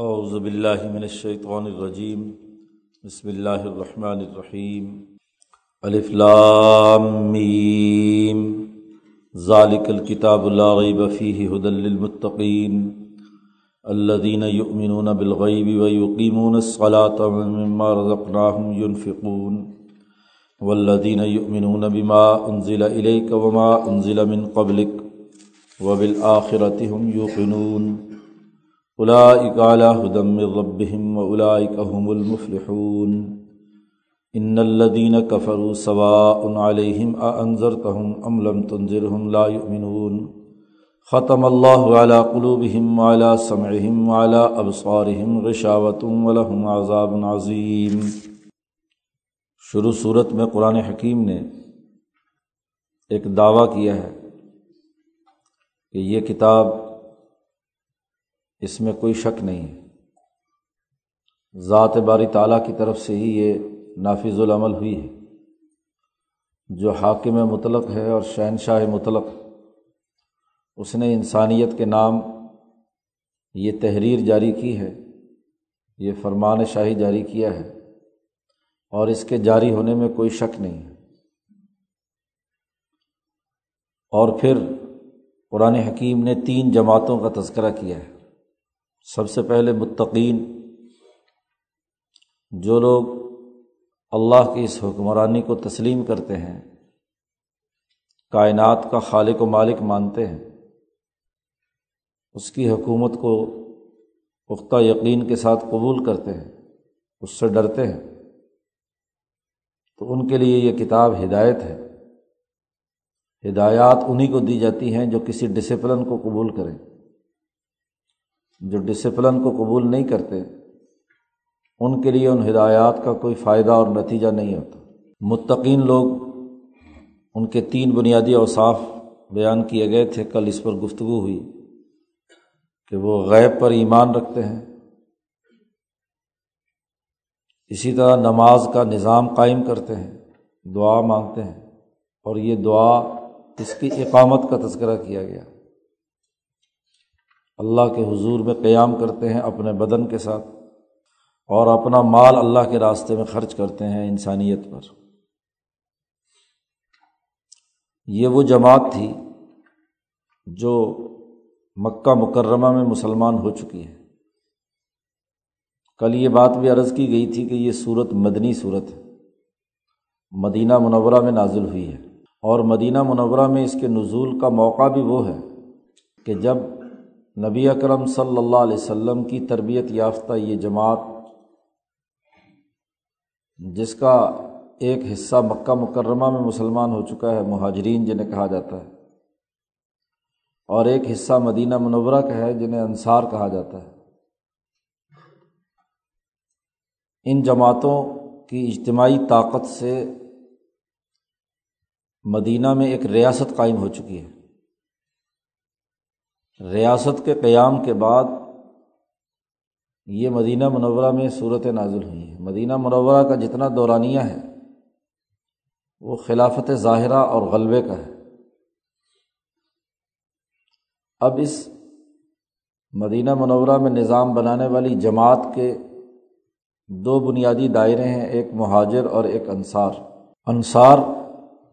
اعوذ باللہ من الشیطان الرجیم، بسم اللہ الرحمن الرحیم، الف لام میم ذالک الکتاب لا ریب فیہ هدى للمتقین، الذین یؤمنون بالغیب ویقیمون الصلاة ومما رزقناهم ينفقون والذین یؤمنون بما انزل الیک وما انزل من قبلک وبالآخرة هم یوقنون۔ اولئک علی هدى من ربهم واولئک هم المفلحون. ان الذين كفروا سواء عليهم اانذرتهم ام لم تنذرهم لا يؤمنون. ختم الله على قلوبهم وعلى سمعهم وعلى ابصارهم غشاوة ولهم عذاب عظيم. شروع صورت میں قرآن حکیم نے ایک دعویٰ کیا ہے کہ یہ کتاب اس میں کوئی شک نہیں۔ ہے ذات باری تعالیٰ کی طرف سے ہی یہ نافذ العمل ہوئی ہے۔ جو حاکم مطلق ہے اور شہنشاہ مطلق، اس نے انسانیت کے نام یہ تحریر جاری کی ہے، یہ فرمان شاہی جاری کیا ہے، اور اس کے جاری ہونے میں کوئی شک نہیں ہے۔ اور پھر قرآن حکیم نے تین جماعتوں کا تذکرہ کیا ہے۔ سب سے پہلے متقین، جو لوگ اللہ کی اس حکمرانی کو تسلیم کرتے ہیں، کائنات کا خالق و مالک مانتے ہیں۔ اس کی حکومت کو پختہ یقین کے ساتھ قبول کرتے ہیں، اس سے ڈرتے ہیں۔ تو ان کے لیے یہ کتاب ہدایت ہے۔ ہدایات انہیں کو دی جاتی ہیں جو کسی ڈسپلن کو قبول کریں۔ جو ڈسپلن کو قبول نہیں کرتے، ان کے لیے ان ہدایات کا کوئی فائدہ اور نتیجہ نہیں ہوتا۔ متقین لوگ ان کے تین بنیادی اوصاف بیان کیے گئے تھے، کل اس پر گفتگو ہوئی کہ وہ غیب پر ایمان رکھتے ہیں۔ اسی طرح نماز کا نظام قائم کرتے ہیں، دعا مانگتے ہیں، اور یہ دعا اس کی اقامت کا تذکرہ کیا گیا۔ اللہ کے حضور میں قیام کرتے ہیں اپنے بدن کے ساتھ اور اپنا مال اللہ کے راستے میں خرچ کرتے ہیں انسانیت پر۔ یہ وہ جماعت تھی جو مکہ مکرمہ میں مسلمان ہو چکی ہے۔ کل یہ بات بھی عرض کی گئی تھی کہ یہ صورت مدنی صورت ہے۔ مدینہ منورہ میں نازل ہوئی ہے۔ اور مدینہ منورہ میں اس کے نزول کا موقع بھی وہ ہے کہ جب نبی اکرم صلی اللہ علیہ وسلم کی تربیت یافتہ یہ جماعت، جس کا ایک حصہ مکہ مکرمہ میں مسلمان ہو چکا ہے، مہاجرین جنہیں کہا جاتا ہے، اور ایک حصہ مدینہ منورہ کا ہے، جنہیں انصار کہا جاتا ہے۔ ان جماعتوں کی اجتماعی طاقت سے مدینہ میں ایک ریاست قائم ہو چکی ہے۔ ریاست کے قیام کے بعد یہ مدینہ منورہ میں صورت نازل ہوئی ہے۔ مدینہ منورہ کا جتنا دورانیہ ہے، وہ خلافت ظاہرہ اور غلبے کا ہے۔ اب اس مدینہ منورہ میں نظام بنانے والی جماعت کے دو بنیادی دائرے ہیں، ایک مہاجر اور ایک انصار۔ انصار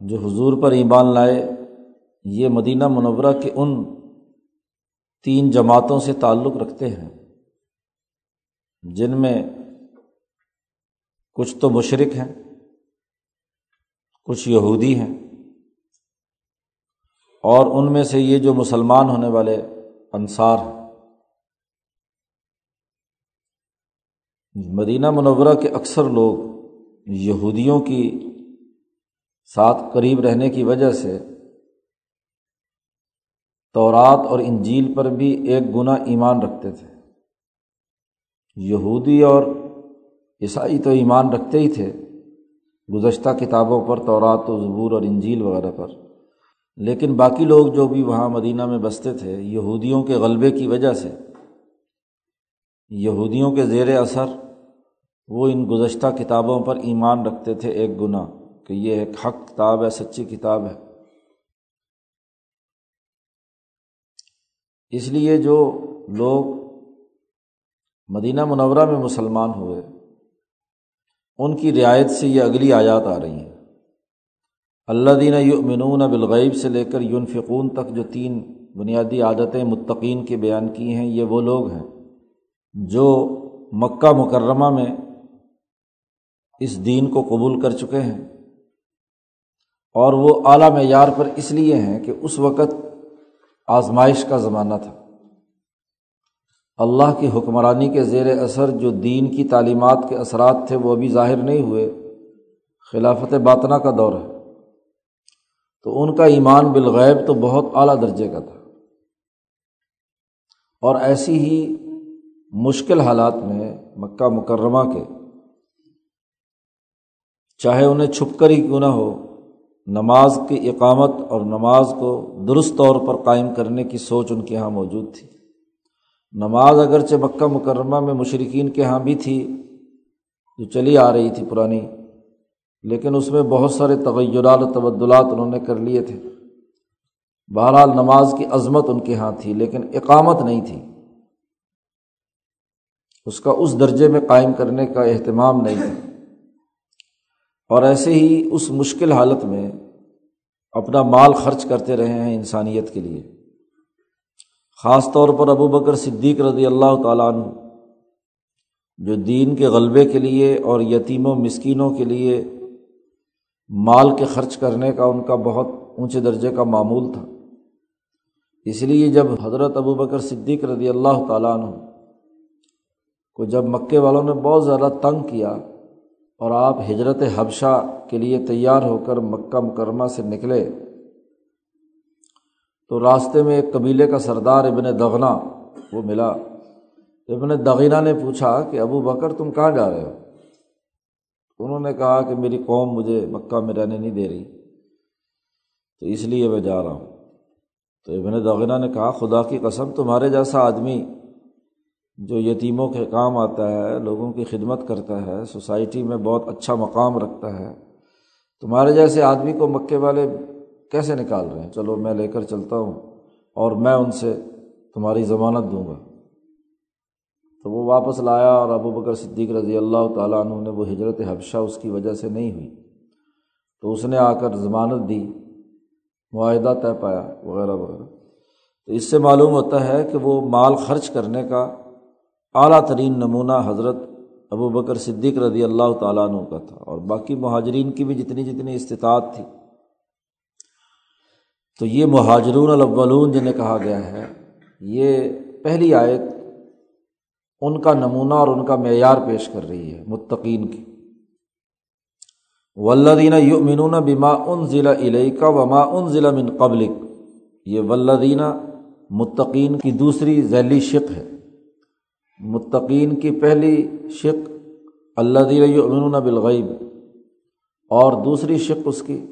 جو حضور پر ایمان لائے، یہ مدینہ منورہ کے ان تین جماعتوں سے تعلق رکھتے ہیں۔ جن میں کچھ تو مشرق ہیں، کچھ یہودی ہیں۔ اور ان میں سے یہ جو مسلمان ہونے والے انصار ہیں۔ مدینہ منورہ کے اکثر لوگ یہودیوں کی ساتھ قریب رہنے کی وجہ سے تورات اور انجیل پر بھی ایک گنا ایمان رکھتے تھے۔ یہودی اور عیسائی تو ایمان رکھتے ہی تھے۔ گزشتہ کتابوں پر تورات و ضبور اور انجیل وغیرہ پر۔ لیکن باقی لوگ جو بھی وہاں مدینہ میں بستے تھے، یہودیوں کے غلبے کی وجہ سے۔ یہودیوں کے زیر اثر وہ ان گزشتہ کتابوں پر ایمان رکھتے تھے، ایک گناہ کہ یہ ایک حق کتاب ہے، سچی کتاب ہے۔ اس لیے جو لوگ مدینہ منورہ میں مسلمان ہوئے، ان کی رعایت سے یہ اگلی آیات آ رہی ہیں۔ اللہ دینہ یؤمنون بالغیب سے لے کر یونفقون تک جو تین بنیادی عادتیں متقین کے بیان کی ہیں، یہ وہ لوگ ہیں جو مکہ مکرمہ میں اس دین کو قبول کر چکے ہیں اور وہ اعلیٰ معیار پر اس لیے ہیں کہ اس وقت آزمائش کا زمانہ تھا۔ اللہ کی حکمرانی کے زیر اثر جو دین کی تعلیمات کے اثرات تھے وہ ابھی ظاہر نہیں ہوئے۔ خلافت باطنا کا دور ہے۔ تو ان کا ایمان بالغیب تو بہت اعلیٰ درجے کا تھا۔ اور ایسی ہی مشکل حالات میں مکہ مکرمہ کے، چاہے انہیں چھپ کر ہی کیوں نہ ہو نماز کی اقامت اور نماز کو درست طور پر قائم کرنے کی سوچ ان کے یہاں موجود تھی۔ نماز اگرچہ مکہ مکرمہ میں مشرقین کے یہاں بھی تھی، جو چلی آ رہی تھی پرانی، لیکن اس میں بہت سارے تغیرات و تبدلات انہوں نے کر لیے تھے۔ بہرحال نماز کی عظمت ان کے یہاں تھی، لیکن اقامت نہیں تھی۔ اس کا اس درجے میں قائم کرنے کا اہتمام نہیں تھا۔ اور ایسے ہی اس مشکل حالت میں اپنا مال خرچ کرتے رہے ہیں انسانیت کے لیے۔ خاص طور پر ابو بکر صدیق رضی اللہ تعالیٰ عنہ، جو دین کے غلبے کے لیے اور یتیم و مسکینوں کے لیے مال کے خرچ کرنے کا ان کا بہت اونچے درجے کا معمول تھا۔ اس لیے جب حضرت ابو بکر صدیق رضی اللہ تعالیٰ عنہ کو جب مکے والوں نے بہت زیادہ تنگ کیا اور آپ ہجرت حبشہ کے لیے تیار ہو کر مکہ مکرمہ سے نکلے تو راستے میں ایک قبیلے کا سردار ابن دغنا وہ ملا۔ ابن دغینہ نے پوچھا کہ ابو بکر تم کہاں جا رہے ہو؟ انہوں نے کہا کہ میری قوم مجھے مکہ میں رہنے نہیں دے رہی، تو اس لیے میں جا رہا ہوں۔ تو ابن دغنا نے کہا، خدا کی قسم، تمہارے جیسا آدمی جو یتیموں کے کام آتا ہے، لوگوں کی خدمت کرتا ہے، سوسائٹی میں بہت اچھا مقام رکھتا ہے۔ تمہارے جیسے آدمی کو مکے والے کیسے نکال رہے ہیں؟ چلو میں لے کر چلتا ہوں اور میں ان سے تمہاری ضمانت دوں گا۔ تو وہ واپس لایا اور ابو بکر صدیق رضی اللہ تعالیٰ عنہ نے وہ ہجرت حبشہ اس کی وجہ سے نہیں ہوئی۔ تو اس نے آ کر ضمانت دی، معاہدہ طے پایا وغیرہ وغیرہ۔ تو اس سے معلوم ہوتا ہے کہ وہ مال خرچ کرنے کا اعلیٰ ترین نمونہ حضرت ابو بکر صدیق رضی اللہ تعالیٰ عنہ کا تھا اور باقی مہاجرین کی بھی جتنی جتنی استطاعت تھی۔ تو یہ مہاجرون الاولون جنہیں کہا گیا ہے، یہ پہلی آیت ان کا نمونہ اور ان کا معیار پیش کر رہی ہے، متقین کی۔ ولدینہ یؤمنون بما ان ضلع علیہ کا وما ان ضلع من قبلک یہ ولدینہ متقین کی دوسری ذیلی شق ہے۔ متقین کی پہلی شق اللہ یؤمنون بالغیب اور دوسری شق اس کی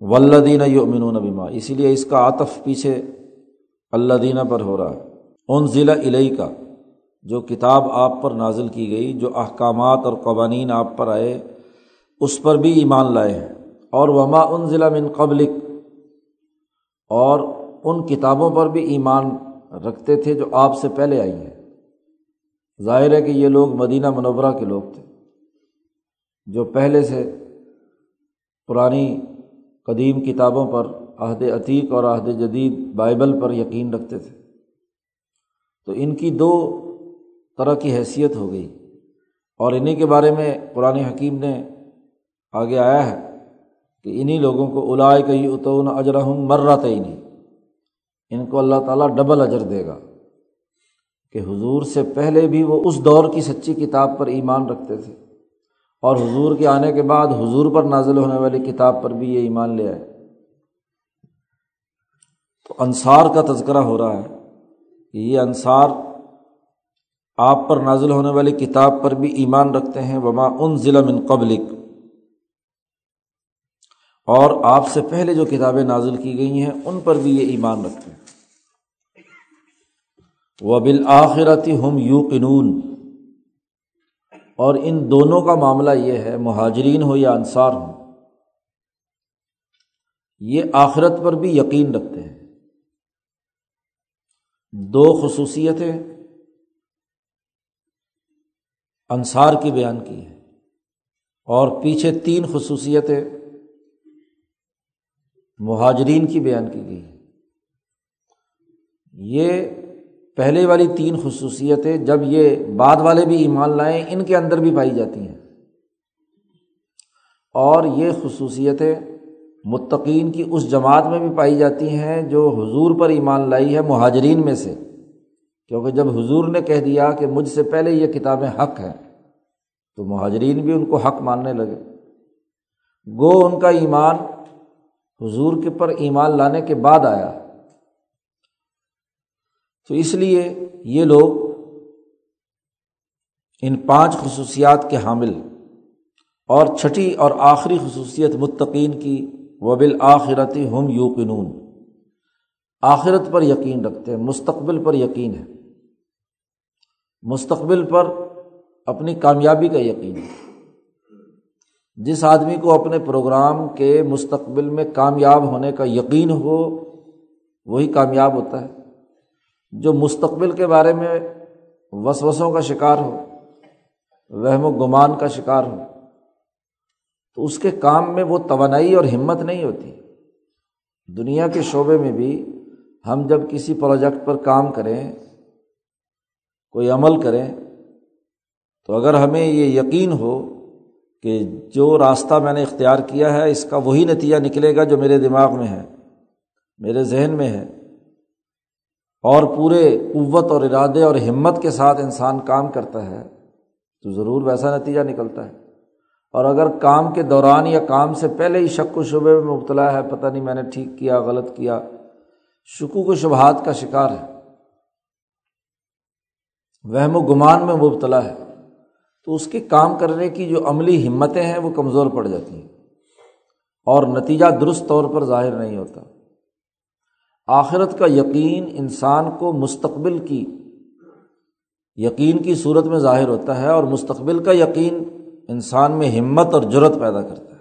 ولدین یؤمنون بما، اسی لیے اس کا عطف پیچھے اللہ دینہ پر ہو رہا ہے۔ ان ضلع علیہ کا جو کتاب آپ پر نازل کی گئی، جو احکامات اور قوانین آپ پر آئے، اس پر بھی ایمان لائے ہیں۔ اور وما ان ضلع من قبلک، اور ان کتابوں پر بھی ایمان رکھتے تھے جو آپ سے پہلے آئی ہیں۔ ظاہر ہے کہ یہ لوگ مدینہ منورہ کے لوگ تھے، جو پہلے سے پرانی قدیم کتابوں پر عہد عتیق اور عہد جدید بائبل پر یقین رکھتے تھے۔ تو ان کی دو طرح کی حیثیت ہو گئی۔ اور انہیں کے بارے میں قرآن حکیم نے آگے آیا ہے کہ انہیں لوگوں کو الائے کئی اتون اجرحم مرہ تعینی ان کو اللہ تعالیٰ ڈبل اجر دے گا۔ کہ حضور سے پہلے بھی وہ اس دور کی سچی کتاب پر ایمان رکھتے تھے۔ اور حضور کے آنے کے بعد حضور پر نازل ہونے والی کتاب پر بھی یہ ایمان لے آئے۔ تو انصار کا تذکرہ ہو رہا ہے کہ یہ انصار آپ پر نازل ہونے والی کتاب پر بھی ایمان رکھتے ہیں۔ وما ان ضلع من قبلک۔ اور آپ سے پہلے جو کتابیں نازل کی گئی ہیں، ان پر بھی یہ ایمان رکھتے ہیں۔ وہ بالآخرتی ہم یو قنون اور ان دونوں کا معاملہ یہ ہے، مہاجرین ہو یا انصار ہوں، یہ آخرت پر بھی یقین رکھتے ہیں۔ دو خصوصیتیں انصار کی بیان کی ہے اور پیچھے تین خصوصیتیں مہاجرین کی بیان کی گئی ہیں۔ یہ پہلے والی تین خصوصیتیں جب یہ بعد والے بھی ایمان لائیں، ان کے اندر بھی پائی جاتی ہیں۔ اور یہ خصوصیتیں متقین کی اس جماعت میں بھی پائی جاتی ہیں جو حضور پر ایمان لائی ہے مہاجرین میں سے۔ کیونکہ جب حضور نے کہہ دیا کہ مجھ سے پہلے یہ کتابیں حق ہیں، تو مہاجرین بھی ان کو حق ماننے لگے۔ گو ان کا ایمان حضور کے پر ایمان لانے کے بعد آیا۔ تو اس لیے یہ لوگ ان پانچ خصوصیات کے حامل اور چھٹی اور آخری خصوصیت متقین کی وبل آخرتی ہم یوقنون۔ آخرت پر یقین رکھتے ہیں، مستقبل پر یقین ہے۔ مستقبل پر اپنی کامیابی کا یقین ہے۔ جس آدمی کو اپنے پروگرام کے مستقبل میں کامیاب ہونے کا یقین ہو، وہی کامیاب ہوتا ہے۔ جو مستقبل کے بارے میں وسوسوں کا شکار ہو وہم و گمان کا شکار ہو تو اس کے کام میں وہ توانائی اور ہمت نہیں ہوتی۔ دنیا کے شعبے میں بھی ہم جب کسی پروجیکٹ پر کام کریں، کوئی عمل کریں، تو اگر ہمیں یہ یقین ہو کہ جو راستہ میں نے اختیار کیا ہے، اس کا وہی نتیجہ نکلے گا جو میرے دماغ میں ہے، میرے ذہن میں ہے اور پورے قوت اور ارادے اور ہمت کے ساتھ انسان کام کرتا ہے، تو ضرور ویسا نتیجہ نکلتا ہے۔ اور اگر کام کے دوران یا کام سے پہلے ہی شک و شبے میں مبتلا ہے، پتہ نہیں میں نے ٹھیک کیا، غلط کیا۔ شکو و شبہات کا شکار ہے۔ وہم و گمان میں مبتلا ہے۔ تو اس کے کام کرنے کی جو عملی ہمتیں ہیں، وہ کمزور پڑ جاتی ہیں۔ اور نتیجہ درست طور پر ظاہر نہیں ہوتا۔ آخرت کا یقین انسان کو مستقبل کی، یقین کی صورت میں ظاہر ہوتا ہے اور مستقبل کا یقین انسان میں ہمت اور جرت پیدا کرتا ہے۔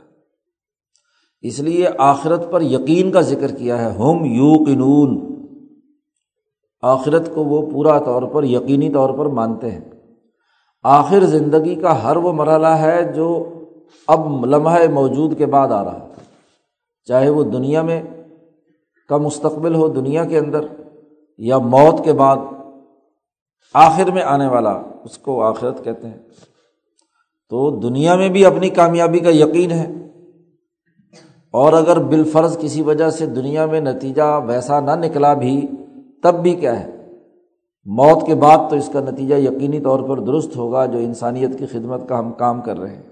اس لیے آخرت پر یقین کا ذکر کیا ہے ہوم یو قنون آخرت کو وہ پورا طور پر، یقینی طور پر مانتے ہیں۔ آخر زندگی کا ہر وہ مرحلہ ہے جو اب لمحہ موجود کے بعد آ رہا ہے، چاہے وہ دنیا میں کا مستقبل ہو دنیا کے اندر یا موت کے بعد، آخر میں آنے والا، اس کو آخرت کہتے ہیں۔ تو دنیا میں بھی اپنی کامیابی کا یقین ہے۔ اور اگر بالفرض کسی وجہ سے دنیا میں نتیجہ ویسا نہ نکلا بھی، تب بھی کیا ہے؟ موت کے بعد تو اس کا نتیجہ یقینی طور پر درست ہوگا جو انسانیت کی خدمت کا ہم کام کر رہے ہیں۔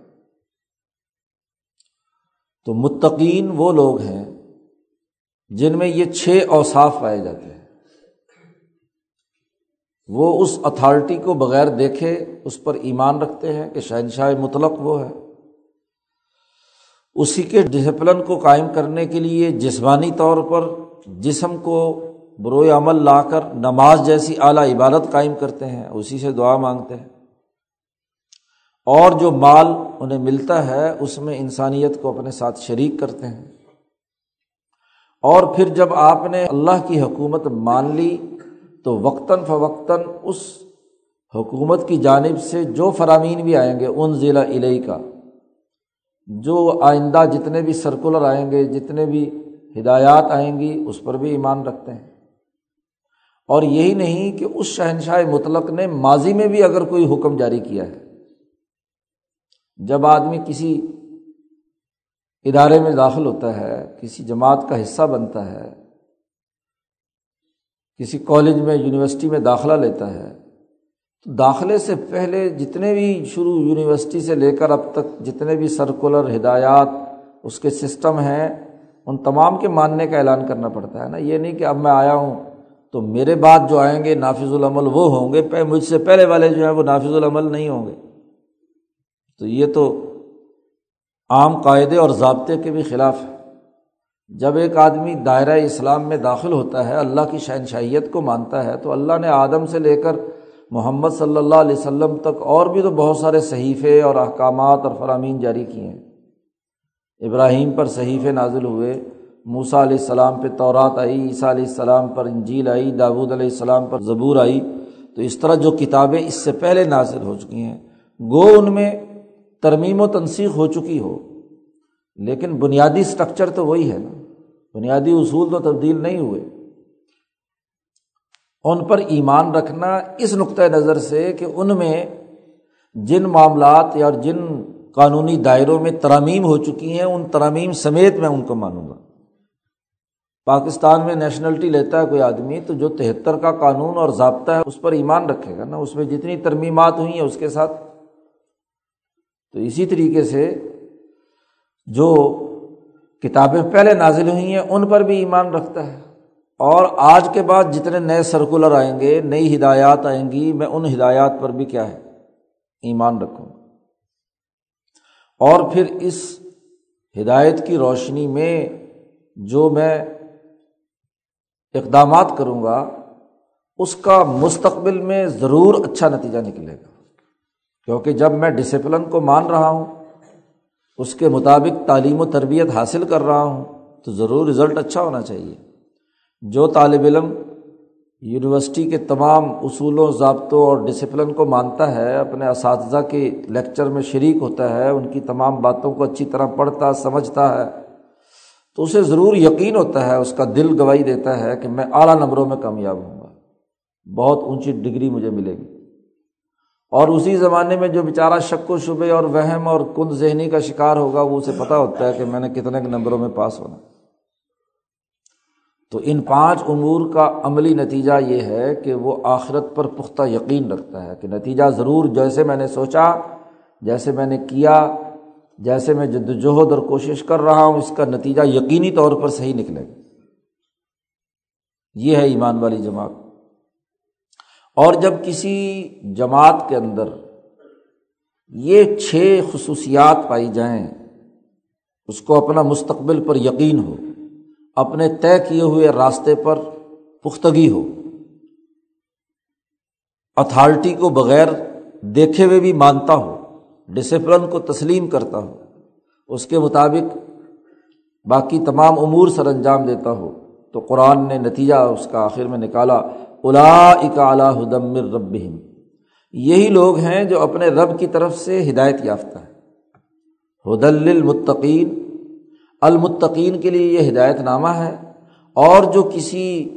تو متقین وہ لوگ ہیں جن میں یہ چھ اوصاف پائے جاتے ہیں۔ وہ اس اتھارٹی کو بغیر دیکھے اس پر ایمان رکھتے ہیں کہ شہنشاہ مطلق وہ ہے۔ اسی کے ڈسپلن کو قائم کرنے کے لیے جسمانی طور پر جسم کو بروئے عمل لا کر نماز جیسی اعلیٰ عبادت قائم کرتے ہیں، اسی سے دعا مانگتے ہیں۔ اور جو مال انہیں ملتا ہے، اس میں انسانیت کو اپنے ساتھ شریک کرتے ہیں۔ اور پھر جب آپ نے اللہ کی حکومت مان لی، تو وقتاً فوقتاً اس حکومت کی جانب سے جو فرامین بھی آئیں گے ان ضلع علیہ کا جو آئندہ جتنے بھی سرکولر آئیں گے، جتنے بھی ہدایات آئیں گی، اس پر بھی ایمان رکھتے ہیں۔ اور یہی نہیں کہ اس شہنشاہ مطلق نے ماضی میں بھی اگر کوئی حکم جاری کیا ہے۔ جب آدمی کسی ادارے میں داخل ہوتا ہے، کسی جماعت کا حصہ بنتا ہے، کسی کالج میں، یونیورسٹی میں داخلہ لیتا ہے۔ تو داخلے سے پہلے جتنے بھی شروع یونیورسٹی سے لے کر اب تک جتنے بھی سرکولر ہدایات، اس کے سسٹم ہیں، ان تمام کے ماننے کا اعلان کرنا پڑتا ہے نا۔ یہ نہیں کہ اب میں آیا ہوں تو میرے بعد جو آئیں گے نافذ العمل وہ ہوں گے مجھ سے پہلے والے جو ہیں وہ نافذ العمل نہیں ہوں گے۔ تو یہ تو عام قاعدے اور ضابطے کے بھی خلاف ہے۔ جب ایک آدمی دائرۂ اسلام میں داخل ہوتا ہے، اللہ کی شہنشائیت کو مانتا ہے، تو اللہ نے آدم سے لے کر محمد صلی اللہ علیہ وسلم تک اور بھی تو بہت سارے صحیفے اور احکامات اور فرامین جاری کیے ہیں۔ ابراہیم پر صحیفے نازل ہوئے موسا علیہ السلام پہ تورات آئی، عیسیٰ علیہ السلام پر انجیل آئی، داود علیہ السلام پر زبور آئی۔ تو اس طرح جو کتابیں اس سے پہلے نازل ہو چکی ہیں، گو ان میں ترمیم و تنسیق ہو چکی ہو، لیکن بنیادی اسٹرکچر تو وہی ہے نا۔ بنیادی اصول تو تبدیل نہیں ہوئے۔ ان پر ایمان رکھنا اس نقطۂ نظر سے کہ ان میں جن معاملات یا جن قانونی دائروں میں ترامیم ہو چکی ہیں، ان ترامیم سمیت میں ان کو مانوں گا۔ پاکستان میں نیشنلٹی لیتا ہے کوئی آدمی، تو جو تہتر کا قانون اور ضابطہ ہے، اس پر ایمان رکھے گا نا۔ اس میں جتنی ترمیمات ہوئی ہیں، اس کے ساتھ تو اسی طریقے سے جو کتابیں پہلے نازل ہوئی ہیں، ان پر بھی ایمان رکھتا ہے۔ اور آج کے بعد جتنے نئے سرکولر آئیں گے، نئی ہدایات آئیں گی، میں ان ہدایات پر بھی کیا ہے، ایمان رکھوں اور پھر اس ہدایت کی روشنی میں جو میں اقدامات کروں گا، اس کا مستقبل میں ضرور اچھا نتیجہ نکلے گا۔ کیونکہ جب میں ڈسپلن کو مان رہا ہوں، اس کے مطابق تعلیم و تربیت حاصل کر رہا ہوں، تو ضرور رزلٹ اچھا ہونا چاہیے۔ جو طالب علم یونیورسٹی کے تمام اصولوں، ضابطوں اور ڈسپلن کو مانتا ہے، اپنے اساتذہ کے لیکچر میں شریک ہوتا ہے، ان کی تمام باتوں کو اچھی طرح پڑھتا، سمجھتا ہے، تو اسے ضرور یقین ہوتا ہے، اس کا دل گواہی دیتا ہے کہ میں اعلیٰ نمبروں میں کامیاب ہوں گا۔ بہت اونچی ڈگری مجھے ملے گی۔ اور اسی زمانے میں جو بیچارہ شک و شبے اور وہم اور کند ذہنی کا شکار ہوگا، وہ اسے پتہ ہوتا ہے کہ میں نے کتنے نمبروں میں پاس ہونا۔ تو ان پانچ امور کا عملی نتیجہ یہ ہے کہ وہ آخرت پر پختہ یقین رکھتا ہے کہ نتیجہ ضرور جیسے میں نے سوچا، جیسے میں نے کیا، جیسے میں جد وجہد اور کوشش کر رہا ہوں، اس کا نتیجہ یقینی طور پر صحیح نکلے گا۔ یہ ہے ایمان والی جماعت۔ اور جب کسی جماعت کے اندر یہ چھ خصوصیات پائی جائیں، اس کو اپنا مستقبل پر یقین ہو، اپنے طے کیے ہوئے راستے پر پختگی ہو، اتھارٹی کو بغیر دیکھے ہوئے بھی مانتا ہو ڈسپلن کو تسلیم کرتا ہو اس کے مطابق باقی تمام امور سر انجام دیتا ہو تو قرآن نے نتیجہ اس کا آخر میں نکالا۔ الا اکا ہدمر رب یہی لوگ ہیں جو اپنے رب کی طرف سے ہدایت یافتہ ہے ہدل المطقین المطقین کے لیے یہ ہدایت نامہ ہے۔ اور جو کسی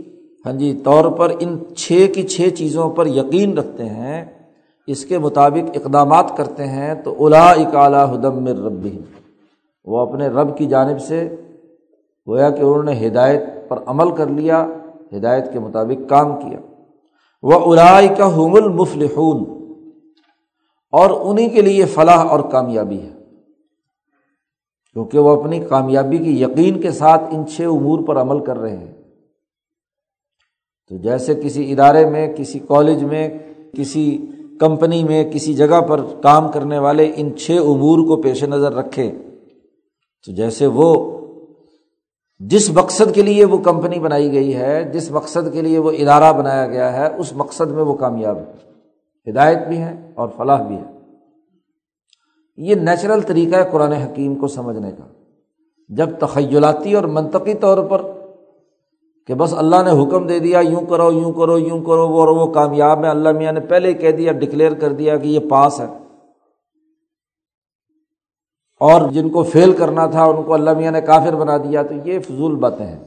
ہاں جی طور پر ان چھ کی چھ چیزوں پر یقین رکھتے ہیں، اس کے مطابق اقدامات کرتے ہیں، تو الا اکالا ہدم رب وہ اپنے رب کی جانب سے، گویا کہ انہوں نے ہدایت پر عمل کر لیا ہدایت کے مطابق کام کیا۔ وہ الا کا حم المفلحون۔ اور انہیں کے لیے فلاح اور کامیابی ہے۔ کیونکہ وہ اپنی کامیابی کی یقین کے ساتھ ان چھ امور پر عمل کر رہے ہیں۔ تو جیسے کسی ادارے میں، کسی کالج میں، کسی کمپنی میں، کسی جگہ پر کام کرنے والے ان چھ امور کو پیش نظر رکھے، تو جیسے وہ جس مقصد کے لیے وہ کمپنی بنائی گئی ہے، جس مقصد کے لیے وہ ادارہ بنایا گیا ہے، اس مقصد میں وہ کامیاب ہے ہدایت بھی ہے اور فلاح بھی ہے یہ نیچرل طریقہ ہے قرآن حکیم کو سمجھنے کا۔ جب تخیلاتی اور منطقی طور پر کہ بس اللہ نے حکم دے دیا، یوں کرو یوں کرو یوں کرو، وہ اور وہ کامیاب ہے اللہ میاں نے پہلے کہہ دیا ڈکلیئر کر دیا کہ یہ پاس ہے۔ اور جن کو فیل کرنا تھا، ان کو اللہ میاں نے کافر بنا دیا۔ تو یہ فضول باتیں ہیں۔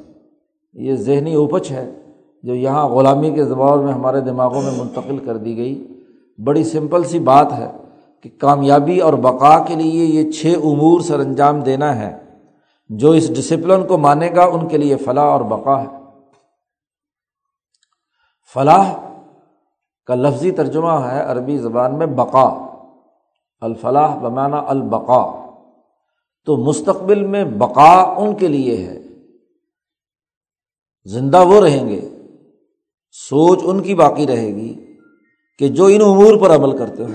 یہ ذہنی اوپچ ہے جو یہاں غلامی کے زبان میں، ہمارے دماغوں میں منتقل کر دی گئی۔ بڑی سمپل سی بات ہے کہ کامیابی اور بقا کے لیے یہ چھ امور سر انجام دینا ہے۔ جو اس ڈسپلن کو مانے گا، ان کے لیے فلاح اور بقا ہے۔ فلاح کا لفظی ترجمہ ہے عربی زبان میں بقا۔ الفلاح بمانا البقا تو مستقبل میں بقا ان کے لیے ہے۔ زندہ وہ رہیں گے۔ سوچ ان کی باقی رہے گی کہ جو ان امور پر عمل کرتے ہوں،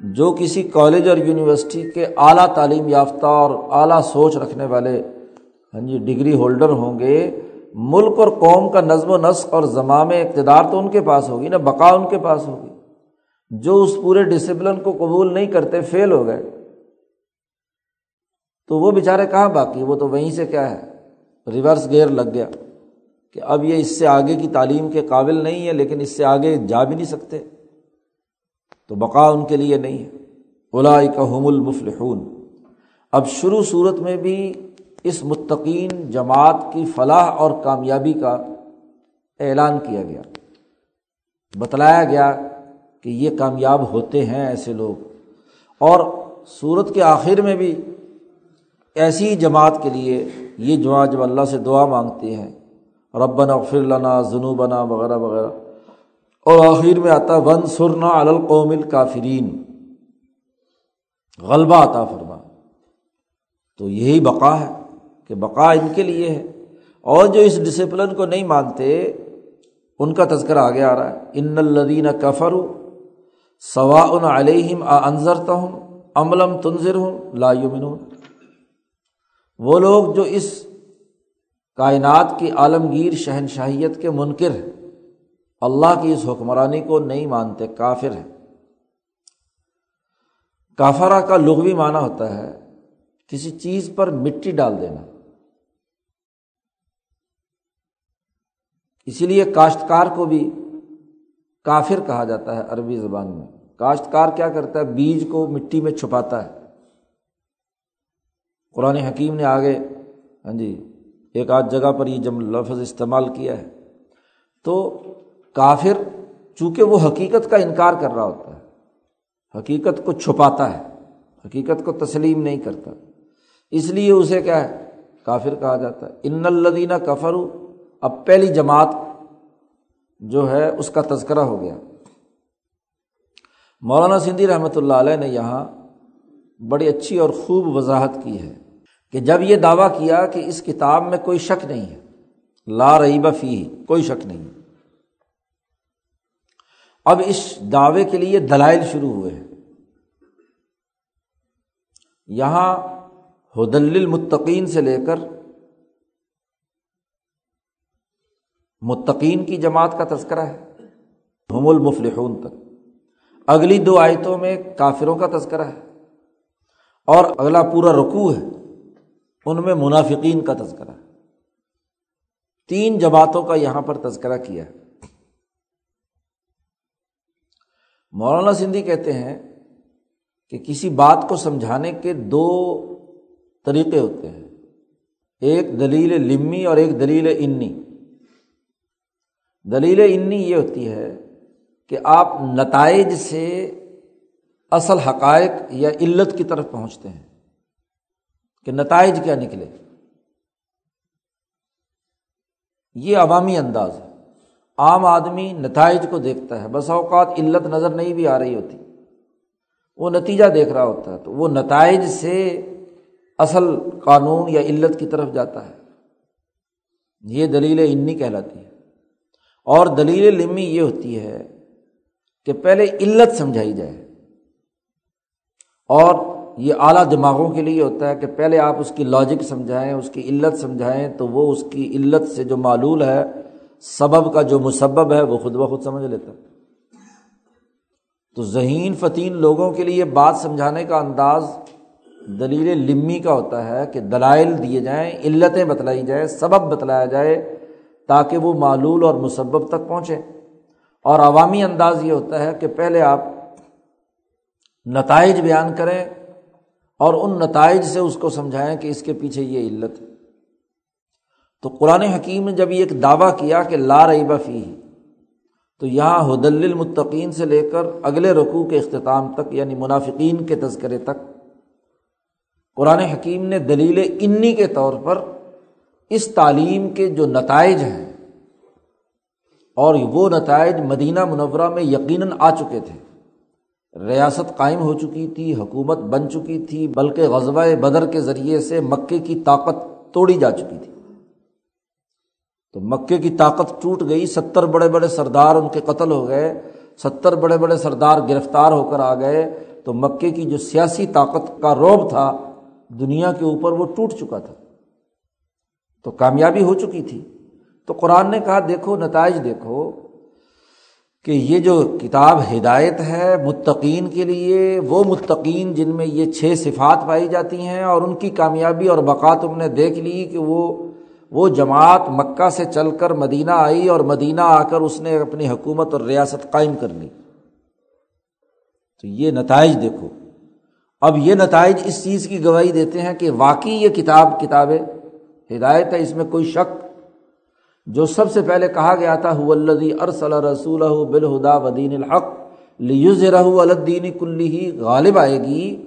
جو کسی کالج اور یونیورسٹی کے اعلیٰ تعلیم یافتہ اور اعلیٰ سوچ رکھنے والے ہاں جی ڈگری ہولڈر ہوں گے۔ ملک اور قوم کا نظم و نسق اور زمام اقتدار تو ان کے پاس ہوگی نا، بقا ان کے پاس ہوگی۔ جو اس پورے ڈسپلن کو قبول نہیں کرتے فیل ہو گئے۔ تو وہ بیچارے کہاں باقی وہ تو وہیں سے کیا ہے؟ ریورس گیئر لگ گیا کہ اب یہ اس سے آگے کی تعلیم کے قابل نہیں ہے، لیکن اس سے آگے جا بھی نہیں سکتے۔ تو بقا ان کے لیے نہیں ہے۔ الا کا المفلحون۔ اب شروع صورت میں بھی اس متقین جماعت کی فلاح اور کامیابی کا اعلان کیا گیا۔ بتلایا گیا کہ یہ کامیاب ہوتے ہیں ایسے لوگ۔ اور صورت کے آخر میں بھی ایسی جماعت کے لیے یہ جو جب اللہ سے دعا مانگتے ہیں۔ ربنا اغفر لنا ذنوبنا وغیرہ وغیرہ۔ اور آخر میں آتا ون سرنا القوم الکافرین غلبہ عطا فرما۔ تو یہی بقا ہے کہ بقا ان کے لیے ہے۔ اور جو اس ڈسپلن کو نہیں مانتے، ان کا تذکرہ آگے آ رہا ہے۔ ان الدین کفر سوا ان علیہم آ انضرتا ہوں عملم تنظر ہوں لا یومنون وہ لوگ جو اس کائنات کی عالمگیر شہنشاہیت کے منکر ہیں، اللہ کی اس حکمرانی کو نہیں مانتے، کافر ہے کافرا کا لغوی معنی ہوتا ہے کسی چیز پر مٹی ڈال دینا۔ اسی لیے کاشتکار کو بھی کافر کہا جاتا ہے عربی زبان میں۔ کاشتکار کیا کرتا ہے؟ بیج کو مٹی میں چھپاتا ہے۔ قرآن حکیم نے آگے ہاں جی ایک آدھ جگہ پر یہ جب لفظ استعمال کیا ہے، تو کافر چونکہ وہ حقیقت کا انکار کر رہا ہوتا ہے، حقیقت کو چھپاتا ہے، حقیقت کو تسلیم نہیں کرتا، اس لیے اسے کیا ہے، کافر کہا جاتا ہے۔ ان الدینہ کفر اب پہلی جماعت جو ہے، اس کا تذکرہ ہو گیا۔ مولانا سندھی رحمۃ اللہ علیہ نے یہاں بڑی اچھی اور خوب وضاحت کی ہے۔ کہ جب یہ دعویٰ کیا کہ اس کتاب میں کوئی شک نہیں ہے، لا رہی بفی کوئی شک نہیں اب اس دعوے کے لیے دلائل شروع ہوئے ہیں۔ یہاں حدل المتقین سے لے کر متقین کی جماعت کا تذکرہ ہے۔ ہم المفلحون تک۔ اگلی دو آیتوں میں کافروں کا تذکرہ ہے۔ اور اگلا پورا رکوع ہے۔ ان میں منافقین کا تذکرہ تین جماعتوں کا یہاں پر تذکرہ کیا ہے۔ مولانا سندھی کہتے ہیں کہ کسی بات کو سمجھانے کے دو طریقے ہوتے ہیں۔ ایک دلیل لمی اور ایک دلیل انی۔ دلیل انی یہ ہوتی ہے کہ آپ نتائج سے اصل حقائق یا علت کی طرف پہنچتے ہیں۔ کہ نتائج کیا نکلے۔ یہ عوامی انداز ہے۔ عام آدمی نتائج کو دیکھتا ہے، بس اوقات علت نظر نہیں بھی آ رہی ہوتی۔ وہ نتیجہ دیکھ رہا ہوتا ہے تو وہ نتائج سے اصل قانون یا علت کی طرف جاتا ہے۔ یہ دلیل انی کہلاتی ہے۔ اور دلیل لمی یہ ہوتی ہے کہ پہلے علت سمجھائی جائے۔ اور یہ اعلیٰ دماغوں کے لیے ہوتا ہے کہ پہلے آپ اس کی لاجک سمجھائیں، اس کی علت سمجھائیں تو وہ اس کی علت سے جو معلول ہے، سبب کا جو مسبب ہے، وہ خود بخود سمجھ لیتا ہے۔ تو ذہین فتین لوگوں کے لیے بات سمجھانے کا انداز دلیل لمی کا ہوتا ہے کہ دلائل دیے جائیں، علتیں بتلائی جائیں، سبب بتلایا جائے تاکہ وہ معلول اور مسبب تک پہنچے۔ اور عوامی انداز یہ ہوتا ہے کہ پہلے آپ نتائج بیان کریں اور ان نتائج سے اس کو سمجھائیں کہ اس کے پیچھے یہ علت ہے۔ تو قرآن حکیم نے جب یہ ایک دعویٰ کیا کہ لا رئی بفی تو یہاں حدل المتقین سے لے کر اگلے رقوع کے اختتام تک یعنی منافقین کے تذکرے تک، قرآن حکیم نے دلیل انی کے طور پر اس تعلیم کے جو نتائج ہیں، اور وہ نتائج مدینہ منورہ میں یقیناً آ چکے تھے۔ ریاست قائم ہو چکی تھی، حکومت بن چکی تھی، بلکہ غزبۂ بدر کے ذریعے سے مکے کی طاقت توڑی جا چکی تھی۔ تو مکے کی طاقت ٹوٹ گئی، ستر بڑے بڑے سردار ان کے قتل ہو گئے، ستر بڑے بڑے سردار گرفتار ہو کر آ گئے۔ تو مکے کی جو سیاسی طاقت کا روب تھا، دنیا کے اوپر وہ ٹوٹ چکا تھا۔ تو کامیابی ہو چکی تھی۔ تو قرآن نے کہا، دیکھو، نتائج دیکھو۔ کہ یہ جو کتاب ہدایت ہے متقین کے لیے، وہ متقین جن میں یہ چھ صفات پائی جاتی ہیں اور ان کی کامیابی اور بقا تم نے دیکھ لی کہ وہ وہ جماعت مکہ سے چل کر مدینہ آئی اور مدینہ آ کر اس نے اپنی حکومت اور ریاست قائم کر لی۔ تو یہ نتائج دیکھو۔ اب یہ نتائج اس چیز کی گواہی دیتے ہیں کہ واقعی یہ کتاب کتاب ہدایت ہے، اس میں کوئی شک جو سب سے پہلے کہا گیا تھا الدی ارسل رسول بالہدا ودین الحق لیوز رہ الدین کلی ہی غالب آئے گی۔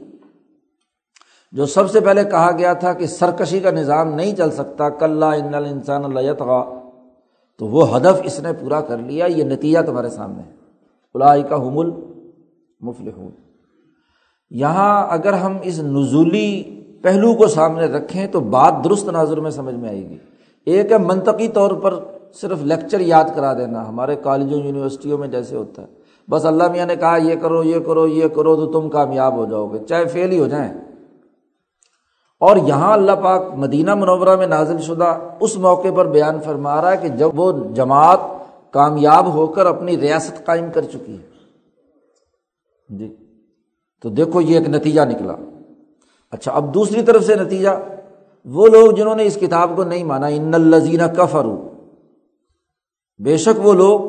جو سب سے پہلے کہا گیا تھا کہ سرکشی کا نظام نہیں چل سکتا کل ان انسان اللہ تو وہ ہدف اس نے پورا کر لیا، یہ نتیجہ تمہارے سامنے ہے۔ الائی کا حمل مفل یہاں اگر ہم اس نزولی پہلو کو سامنے رکھیں تو بات درست ناظر میں سمجھ میں آئے گی۔ ایک ہے منطقی طور پر صرف لیکچر یاد کرا دینا، ہمارے کالجوں، یونیورسٹیوں میں جیسے ہوتا ہے۔ بس اللہ میاں نے کہا، یہ کرو یہ کرو یہ کرو تو تم کامیاب ہو جاؤ گے، چاہے فیل ہی ہو جائیں۔ اور یہاں اللہ پاک مدینہ منورہ میں نازل شدہ اس موقع پر بیان فرما رہا ہے کہ جب وہ جماعت کامیاب ہو کر اپنی ریاست قائم کر چکی ہے۔ جی تو دیکھو یہ ایک نتیجہ نکلا۔ اچھا اب دوسری طرف سے نتیجہ۔ وہ لوگ جنہوں نے اس کتاب کو نہیں مانا، ان الزینہ کفرو بے شک وہ لوگ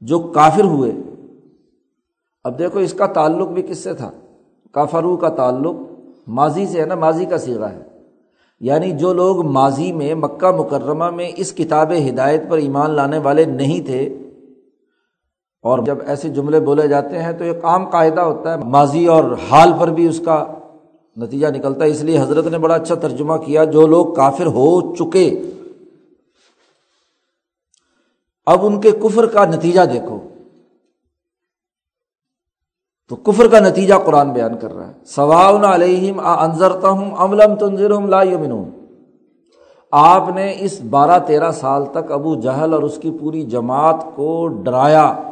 جو کافر ہوئے۔ اب دیکھو، اس کا تعلق بھی کس سے تھا؟ کافرو کا تعلق ماضی سے ہے نا؟ ماضی کا سیرا ہے۔ یعنی جو لوگ ماضی میں، مکہ مکرمہ میں اس کتاب ہدایت پر ایمان لانے والے نہیں تھے، اور جب ایسے جملے بولے جاتے ہیں تو ایک عام قاعدہ ہوتا ہے، ماضی اور حال پر بھی اس کا نتیجہ نکلتا ہے۔ اس لیے حضرت نے بڑا اچھا ترجمہ کیا، جو لوگ کافر ہو چکے۔ اب ان کے کفر کا نتیجہ دیکھو۔ تو کفر کا نتیجہ قرآن بیان کر رہا ہے۔ سواؤن علیہم انضرتا ہوں املم تنظر لا یمنون آپ نے اس بارہ تیرہ سال تک ابو جہل اور اس کی پوری جماعت کو ڈرایا۔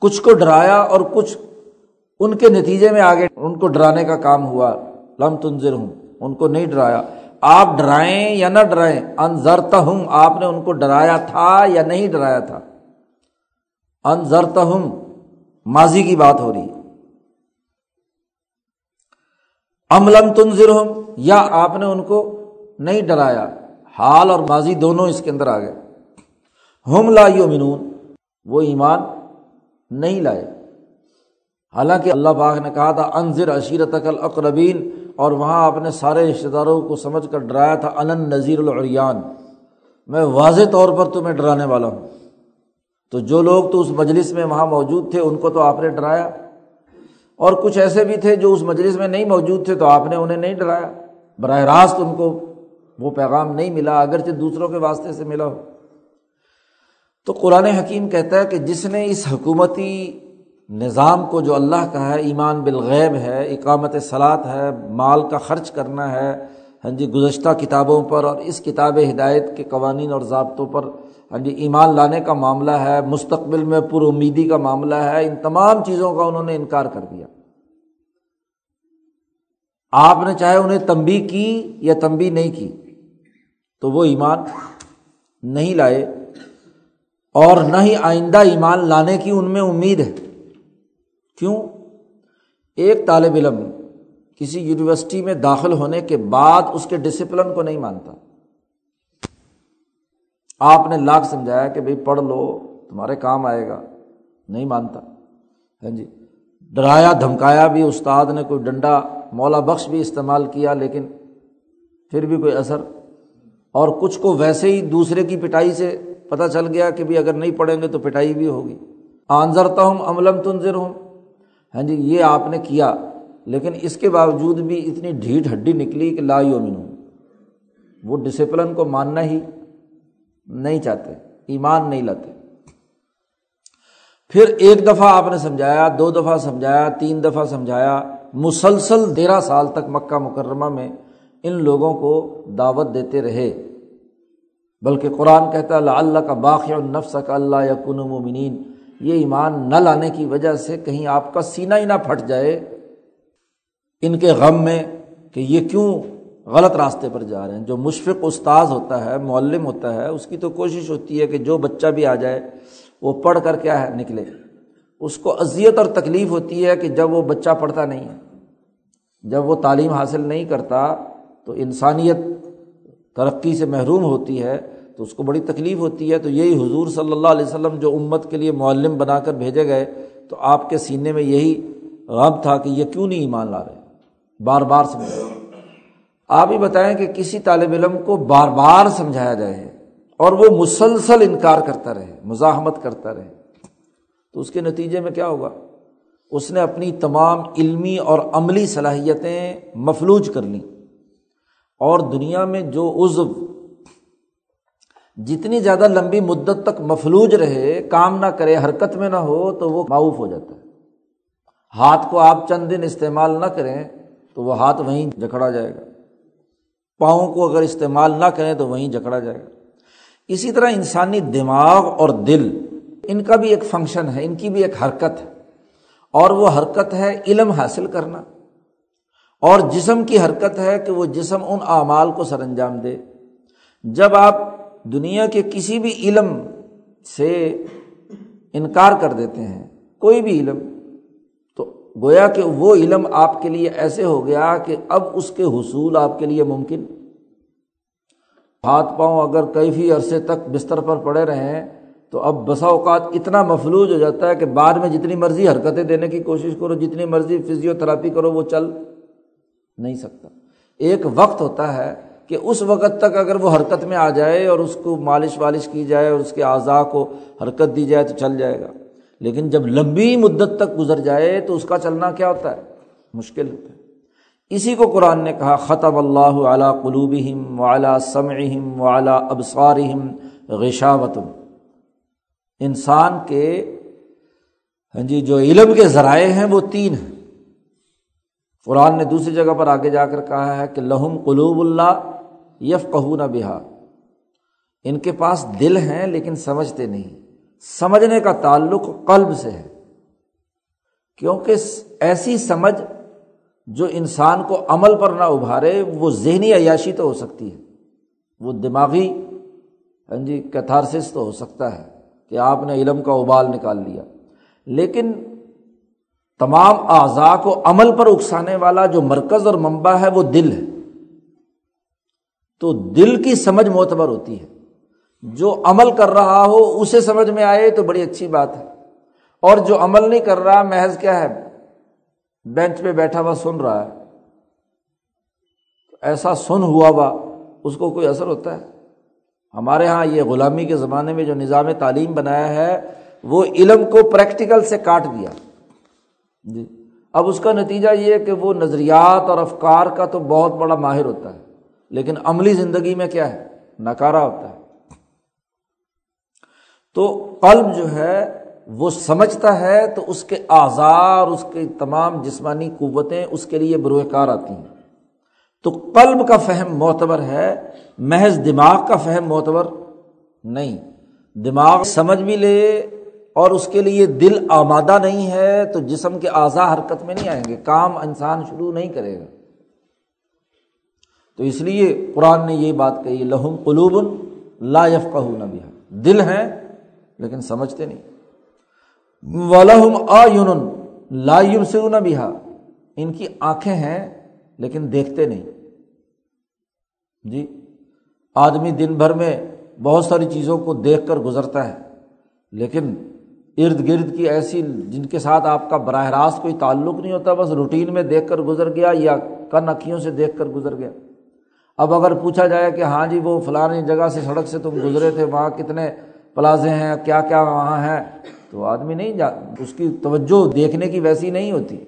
کچھ کو ڈرایا اور کچھ ان کے نتیجے میں آگے ان کو ڈرانے کا کام ہوا۔ لم تنظر ہوں ان کو نہیں ڈرایا۔ آپ ڈرائیں یا نہ ڈرائیں انضرتا ہوں آپ نے ان کو ڈرایا تھا یا نہیں ڈرایا تھا۔ انضرتہم ماضی کی بات ہو رہی ہے۔ املم تنظر یا آپ نے ان کو نہیں ڈرایا۔ حال اور ماضی دونوں اس کے اندر آ گئے۔ ہم لا یومنون وہ ایمان نہیں لائے۔ حالانکہ اللہ پاک نے کہا تھا انضر عشیرت الاقربین، اور وہاں آپ نے سارے رشتے داروں کو سمجھ کر ڈرایا تھا ان نذیر العریان۔ میں واضح طور پر تمہیں ڈرانے والا ہوں۔ تو جو لوگ تو اس مجلس میں وہاں موجود تھے، ان کو تو آپ نے ڈرایا۔ اور کچھ ایسے بھی تھے جو اس مجلس میں نہیں موجود تھے، تو آپ نے انہیں نہیں ڈرایا۔ براہ راست ان کو وہ پیغام نہیں ملا، اگرچہ دوسروں کے واسطے سے ملا ہو۔ تو قرآن حکیم کہتا ہے کہ جس نے اس حکومتی نظام کو جو اللہ کا ہے، ایمان بالغیب ہے، اقامت سلاد ہے، مال کا خرچ کرنا ہے ہاں جی گزشتہ کتابوں پر اور اس کتاب ہدایت کے قوانین اور ضابطوں پر ہاں جی ایمان لانے کا معاملہ ہے، مستقبل میں پر امیدی کا معاملہ ہے، ان تمام چیزوں کا انہوں نے انکار کر دیا۔ آپ نے چاہے انہیں تمبی کی یا تمبی نہیں کی، تو وہ ایمان نہیں لائے اور نہ ہی آئندہ ایمان لانے کی ان میں امید ہے۔ کیوں؟ ایک طالب علم کسی یونیورسٹی میں داخل ہونے کے بعد اس کے ڈسپلن کو نہیں مانتا۔ آپ نے لاکھ سمجھایا کہ بھائی پڑھ لو، تمہارے کام آئے گا۔ نہیں مانتا۔ ہاں جی۔ ڈرایا، دھمکایا بھی، استاد نے کوئی ڈنڈا، مولا بخش بھی استعمال کیا، لیکن پھر بھی کوئی اثر۔ اور کچھ کو ویسے ہی دوسرے کی پٹائی سے پتہ چل گیا کہ بھائی اگر نہیں پڑھیں گے تو پٹائی بھی ہوگی۔ آنظرتا ہوں عملم تنظر ہوں ہاں جی یہ آپ نے کیا، لیکن اس کے باوجود بھی اتنی ڈھیٹ ہڈی نکلی کہ لا یومن وہ ڈسپلن کو ماننا ہی نہیں چاہتے، ایمان نہیں لاتے۔ پھر ایک دفعہ آپ نے سمجھایا، دو دفعہ سمجھایا، تین دفعہ سمجھایا، مسلسل تیرہ سال تک مکہ مکرمہ میں ان لوگوں کو دعوت دیتے رہے۔ بلکہ قرآن کہتا اللہ اللہ کا باقی النفس کا اللہ یا کن مومنین یہ ایمان نہ لانے کی وجہ سے کہیں آپ کا سینہ ہی نہ پھٹ جائے ان کے غم میں کہ یہ کیوں غلط راستے پر جا رہے ہیں۔ جو مشفق استاذ ہوتا ہے، معلم ہوتا ہے، اس کی تو کوشش ہوتی ہے کہ جو بچہ بھی آ جائے، وہ پڑھ کر کیا ہے، نکلے۔ اس کو اذیت اور تکلیف ہوتی ہے کہ جب وہ بچہ پڑھتا نہیں ہے، جب وہ تعلیم حاصل نہیں کرتا تو انسانیت ترقی سے محروم ہوتی ہے۔ تو اس کو بڑی تکلیف ہوتی ہے، تو یہی حضور صلی اللہ علیہ وسلم جو امت کے لیے معلم بنا کر بھیجے گئے، تو آپ کے سینے میں یہی غم تھا کہ یہ کیوں نہیں ایمان لا رہے؟ بار بار سمجھا۔ آپ ہی بتائیں کہ کسی طالب علم کو بار بار سمجھایا جائے اور وہ مسلسل انکار کرتا رہے، مزاحمت کرتا رہے۔ تو اس کے نتیجے میں کیا ہوگا؟ اس نے اپنی تمام علمی اور عملی صلاحیتیں مفلوج کر لیں۔ اور دنیا میں جو عزو جتنی زیادہ لمبی مدت تک مفلوج رہے، کام نہ کرے، حرکت میں نہ ہو، تو وہ معاوف ہو جاتا ہے۔ ہاتھ کو آپ چند دن استعمال نہ کریں، تو وہ ہاتھ وہیں جکڑا جائے گا۔ پاؤں کو اگر استعمال نہ کریں، تو وہیں جکڑا جائے گا۔ اسی طرح انسانی دماغ اور دل، ان کا بھی ایک فنکشن ہے، ان کی بھی ایک حرکت ہے۔ اور وہ حرکت ہے علم حاصل کرنا۔ اور جسم کی حرکت ہے کہ وہ جسم ان اعمال کو سر انجام دے۔ جب آپ دنیا کے کسی بھی علم سے انکار کر دیتے ہیں، کوئی بھی علم۔ تو گویا کہ وہ علم آپ کے لیے ایسے ہو گیا کہ اب اس کے حصول آپ کے لیے ممکن۔ ہاتھ پاؤں اگر کیفی عرصے تک بستر پر پڑے رہیں تو اب بسا اوقات اتنا مفلوج ہو جاتا ہے کہ بعد میں جتنی مرضی حرکتیں دینے کی کوشش کرو، جتنی مرضی فزیوتھراپی کرو، وہ چل نہیں سکتا۔ ایک وقت ہوتا ہے کہ اس وقت تک اگر وہ حرکت میں آ جائے اور اس کو مالش والش کی جائے اور اس کے اعضاء کو حرکت دی جائے تو چل جائے گا۔ لیکن جب لمبی مدت تک گزر جائے تو اس کا چلنا کیا ہوتا ہے؟ مشکل ہوتا ہے۔ اسی کو قرآن نے کہا، خطب اللہ علیہ قلوب و اعلیٰ سمعم و اعلیٰ ابسارم غشاوتم انسان کے ہاں جی جو علم کے ذرائع ہیں وہ تین ہیں۔ قرآن نے دوسری جگہ پر آگے جا کر کہا ہے کہ لہم قلوب اللہ یف کہ نہ ان کے پاس دل ہیں لیکن سمجھتے نہیں۔ سمجھنے کا تعلق قلب سے ہے۔ کیونکہ ایسی سمجھ جو انسان کو عمل پر نہ ابھارے، وہ ذہنی عیاشی تو ہو سکتی ہے۔ وہ دماغی ہاں جی کیتھارسس تو ہو سکتا ہے کہ آپ نے علم کا ابال نکال لیا۔ لیکن تمام اعضاء کو عمل پر اکسانے والا جو مرکز اور منبع ہے وہ دل ہے۔ تو دل کی سمجھ معتبر ہوتی ہے۔ جو عمل کر رہا ہو، اسے سمجھ میں آئے تو بڑی اچھی بات ہے۔ اور جو عمل نہیں کر رہا، محض کیا ہے؟ بینچ پہ بیٹھا ہوا سن رہا ہے۔ ایسا سن ہوا ہوا، اس کو کوئی اثر ہوتا ہے؟ ہمارے یہاں یہ غلامی کے زمانے میں جو نظام تعلیم بنایا ہے، وہ علم کو پریکٹیکل سے کاٹ دیا۔ جی۔ اب اس کا نتیجہ یہ کہ وہ نظریات اور افکار کا تو بہت بڑا ماہر ہوتا ہے، لیکن عملی زندگی میں کیا ہے؟ نکارا ہوتا ہے۔ تو قلب جو ہے، وہ سمجھتا ہے تو اس کے آزار، اس کے تمام جسمانی قوتیں اس کے لیے بروئے کار آتی ہیں۔ تو قلب کا فہم معتبر ہے، محض دماغ کا فہم معتبر نہیں۔ دماغ سمجھ بھی لے اور اس کے لیے دل آمادہ نہیں ہے تو جسم کے اعضا حرکت میں نہیں آئیں گے، کام انسان شروع نہیں کرے گا۔ تو اس لیے قرآن نے یہ بات کہی لہم قلوب لا یف نبی دل ہیں لیکن سمجھتے نہیں۔ ولہم آ یون لا یم سے نبی ان کی آنکھیں ہیں لیکن دیکھتے نہیں۔ جی آدمی دن بھر میں بہت ساری چیزوں کو دیکھ کر گزرتا ہے، لیکن ارد گرد کی ایسی جن کے ساتھ آپ کا براہ راست کوئی تعلق نہیں ہوتا، بس روٹین میں دیکھ کر گزر گیا یا کن اکھیوں سے دیکھ کر گزر گیا۔ اب اگر پوچھا جائے کہ ہاں جی وہ فلانی جگہ سے سڑک سے تم گزرے تھے، وہاں کتنے پلازے ہیں، کیا کیا وہاں ہیں؟ تو آدمی نہیں جا، اس کی توجہ دیکھنے کی ویسی نہیں ہوتی۔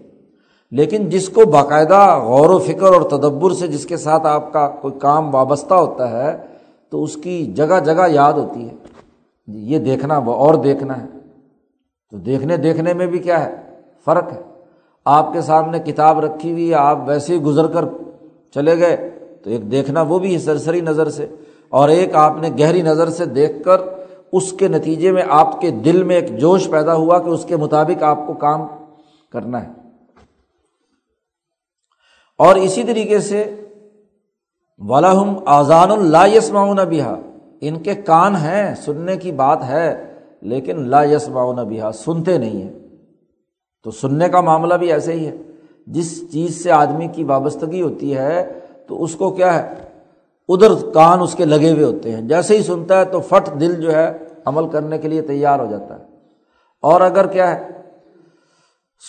لیکن جس کو باقاعدہ غور و فکر اور تدبر سے جس کے ساتھ آپ کا کوئی کام وابستہ ہوتا ہے، تو اس کی جگہ جگہ یاد ہوتی ہے۔ یہ دیکھنا، وہ اور دیکھنا ہے۔ تو دیکھنے دیکھنے میں بھی کیا ہے؟ فرق ہے۔ آپ کے سامنے کتاب رکھی ہوئی ہے، آپ ویسے ہی گزر کر چلے گئے، تو ایک دیکھنا وہ بھی ہے سرسری نظر سے۔ اور ایک آپ نے گہری نظر سے دیکھ کر اس کے نتیجے میں آپ کے دل میں ایک جوش پیدا ہوا کہ اس کے مطابق آپ کو کام کرنا ہے۔ اور اسی طریقے سے ولاحم آزان اللہ یسماؤن بہا ان کے کان ہیں، سننے کی بات ہے۔ لیکن لا یس بہا سنتے نہیں ہیں۔ تو سننے کا معاملہ بھی ایسے ہی ہے۔ جس چیز سے آدمی کی وابستگی ہوتی ہے، تو اس کو کیا ہے؟ ادھر کان اس کے لگے ہوئے ہوتے ہیں۔ جیسے ہی سنتا ہے تو فٹ دل جو ہے عمل کرنے کے لیے تیار ہو جاتا ہے۔ اور اگر کیا ہے؟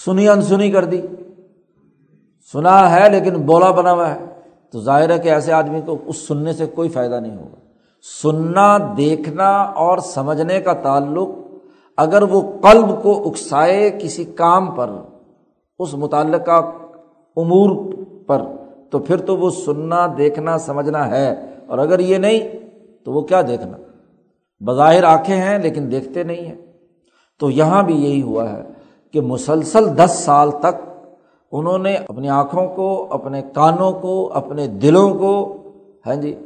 سنی انسنی کر دی۔ سنا ہے لیکن بولا بنا ہوا ہے۔ تو ظاہر ہے کہ ایسے آدمی کو اس سننے سے کوئی فائدہ نہیں ہوگا۔ سننا، دیکھنا اور سمجھنے کا تعلق اگر وہ قلب کو اکسائے کسی کام پر، اس متعلقہ امور پر، تو پھر تو وہ سننا، دیکھنا، سمجھنا ہے۔ اور اگر یہ نہیں، تو وہ کیا دیکھنا؟ بظاہر آنکھیں ہیں لیکن دیکھتے نہیں ہیں۔ تو یہاں بھی یہی ہوا ہے کہ مسلسل دس سال تک انہوں نے اپنی آنکھوں کو، اپنے کانوں کو، اپنے دلوں کو ہاں جی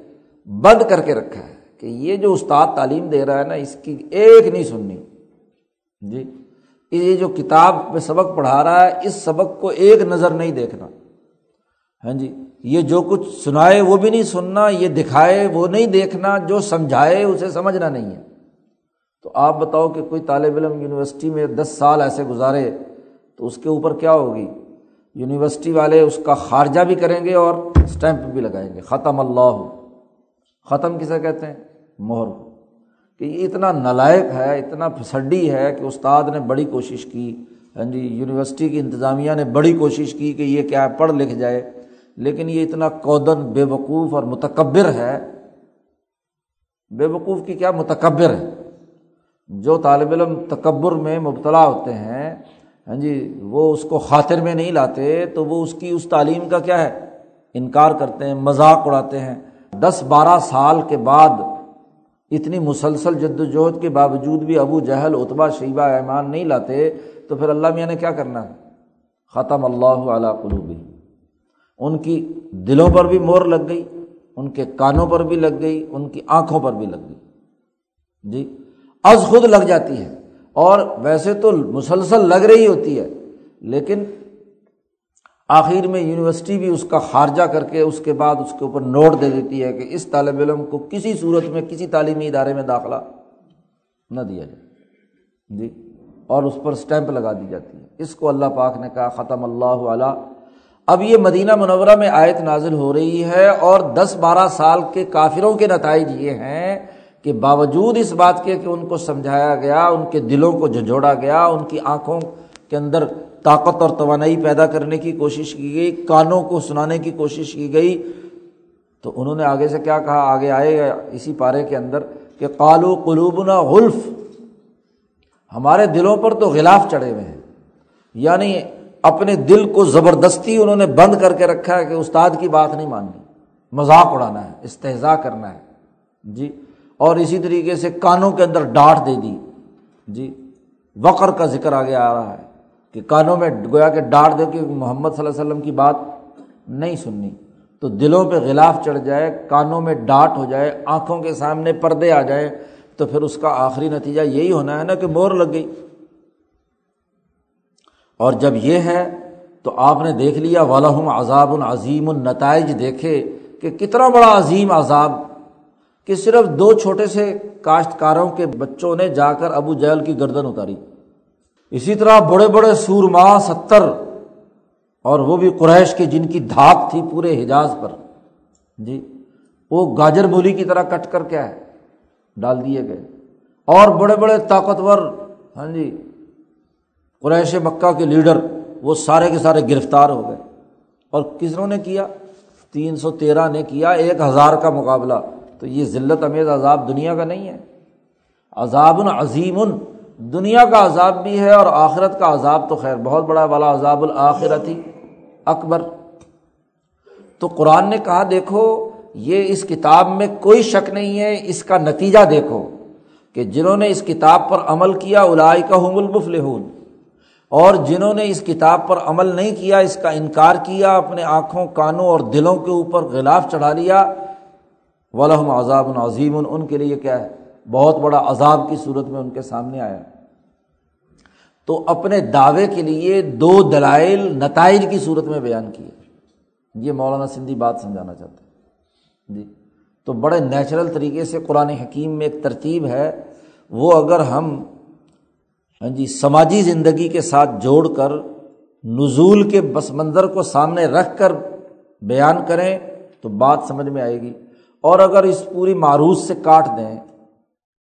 بند کر کے رکھا ہے کہ یہ جو استاد تعلیم دے رہا ہے نا، اس کی ایک نہیں سننی۔ جی یہ جو کتاب میں سبق پڑھا رہا ہے، اس سبق کو ایک نظر نہیں دیکھنا۔ ہاں جی یہ جو کچھ سنائے وہ بھی نہیں سننا، یہ دکھائے وہ نہیں دیکھنا، جو سمجھائے اسے سمجھنا نہیں ہے۔ تو آپ بتاؤ کہ کوئی طالب علم یونیورسٹی میں دس سال ایسے گزارے تو اس کے اوپر کیا ہوگی؟ یونیورسٹی والے اس کا خارجہ بھی کریں گے اور اسٹیمپ بھی لگائیں گے۔ ختم اللہ۔ ختم کسے کہتے ہیں؟ مہر کو۔ کہ یہ اتنا نلائق ہے، اتنا پھسڈی ہے کہ استاد نے بڑی کوشش کی ہاں جی یونیورسٹی کی انتظامیہ نے بڑی کوشش کی کہ یہ کیا ہے، پڑھ لکھ جائے۔ لیکن یہ اتنا کودن بے وقوف اور متکبر ہے۔ بے وقوف کی کیا متکبر ہے؟ جو طالب علم تکبر میں مبتلا ہوتے ہیں ہاں جی وہ اس کو خاطر میں نہیں لاتے تو وہ اس کی، اس تعلیم کا کیا ہے؟ انکار کرتے ہیں، مذاق اڑاتے ہیں۔ دس بارہ سال کے بعد اتنی مسلسل جد وجہد کے باوجود بھی ابو جہل اتبا شیبہ، ایمان نہیں لاتے، تو پھر اللہ میاں نے کیا کرنا؟ ہے ختم اللہ علیہ قلوبی ان کی دلوں پر بھی مور لگ گئی، ان کے کانوں پر بھی لگ گئی، ان کی آنکھوں پر بھی لگ گئی۔ جی از خود لگ جاتی ہے۔ اور ویسے تو مسلسل لگ رہی ہوتی ہے، لیکن آخر میں یونیورسٹی بھی اس کا خارجہ کر کے اس کے بعد اس کے اوپر نوٹ دے دیتی ہے کہ اس طالب علم کو کسی صورت میں کسی تعلیمی ادارے میں داخلہ نہ دیا جائے۔ جی؟ اور اس پر اسٹیمپ لگا دی جاتی ہے۔ اس کو اللہ پاک نے کہا، ختم اللہ علیہ اب یہ مدینہ منورہ میں آیت نازل ہو رہی ہے اور دس بارہ سال کے کافروں کے نتائج یہ ہیں کہ باوجود اس بات کے کہ ان کو سمجھایا گیا، ان کے دلوں کو جھنجھوڑا گیا، ان کی آنکھوں کے اندر طاقت اور توانائی پیدا کرنے کی کوشش کی گئی، کانوں کو سنانے کی کوشش کی گئی۔ تو انہوں نے آگے سے کیا کہا؟ آگے آئے گا اسی پارے کے اندر کہ قالو قلوبنا غلف۔ ہمارے دلوں پر تو غلاف چڑھے ہوئے ہیں۔ یعنی اپنے دل کو زبردستی انہوں نے بند کر کے رکھا ہے کہ استاد کی بات نہیں ماننی۔ مذاق اڑانا ہے استحضا کرنا ہے۔ جی اور اسی طریقے سے کانوں کے اندر ڈانٹ دے دی۔ جی وقر کا ذکر آگے آ رہا ہے۔ کہ کانوں میں گویا کہ ڈانٹ دے کہ محمد صلی اللہ علیہ وسلم کی بات نہیں سننی، تو دلوں پہ غلاف چڑھ جائے، کانوں میں ڈانٹ ہو جائے، آنکھوں کے سامنے پردے آ جائیں تو پھر اس کا آخری نتیجہ یہی ہونا ہے نا کہ مور لگ گئی۔ اور جب یہ ہے، تو آپ نے دیکھ لیا والم عذاب العظیم النتائج دیکھے کہ کتنا بڑا عظیم عذاب کہ صرف دو چھوٹے سے کاشتکاروں کے بچوں نے جا کر ابو جیل کی گردن اتاری۔ اسی طرح بڑے بڑے سورما ستر اور وہ بھی قریش کے جن کی دھاک تھی پورے حجاز پر۔ جی وہ گاجر مولی کی طرح کٹ کر کیا ہے ڈال دیے گئے۔ اور بڑے بڑے طاقتور ہاں جی قریش مکہ کے لیڈر وہ سارے کے سارے گرفتار ہو گئے۔ اور کسروں نے کیا؟ تین سو تیرہ نے کیا ایک ہزار کا مقابلہ۔ تو یہ ذلت امیز عذاب دنیا کا نہیں ہے۔ عذاب العظیم دنیا کا عذاب بھی ہے اور آخرت کا عذاب تو خیر، بہت بڑا والا عذاب الآخرت ہی اکبر۔ تو قرآن نے کہا، دیکھو، یہ اس کتاب میں کوئی شک نہیں ہے، اس کا نتیجہ دیکھو کہ جنہوں نے اس کتاب پر عمل کیا الائی کا حم المفلحون۔ اور جنہوں نے اس کتاب پر عمل نہیں کیا، اس کا انکار کیا، اپنے آنکھوں، کانوں اور دلوں کے اوپر غلاف چڑھا لیا ولحم عذاب العظیم ان کے لیے کیا ہے؟ بہت بڑا عذاب کی صورت میں ان کے سامنے آیا۔ تو اپنے دعوے کے لیے دو دلائل نتائج کی صورت میں بیان کیے۔ یہ مولانا سندھی بات سمجھانا چاہتے ہیں۔ جی۔ تو بڑے نیچرل طریقے سے قرآن حکیم میں ایک ترتیب ہے۔ وہ اگر ہم ہاں جی سماجی زندگی کے ساتھ جوڑ کر نزول کے بس منظر کو سامنے رکھ کر بیان کریں تو بات سمجھ میں آئے گی۔ اور اگر اس پوری معروض سے کاٹ دیں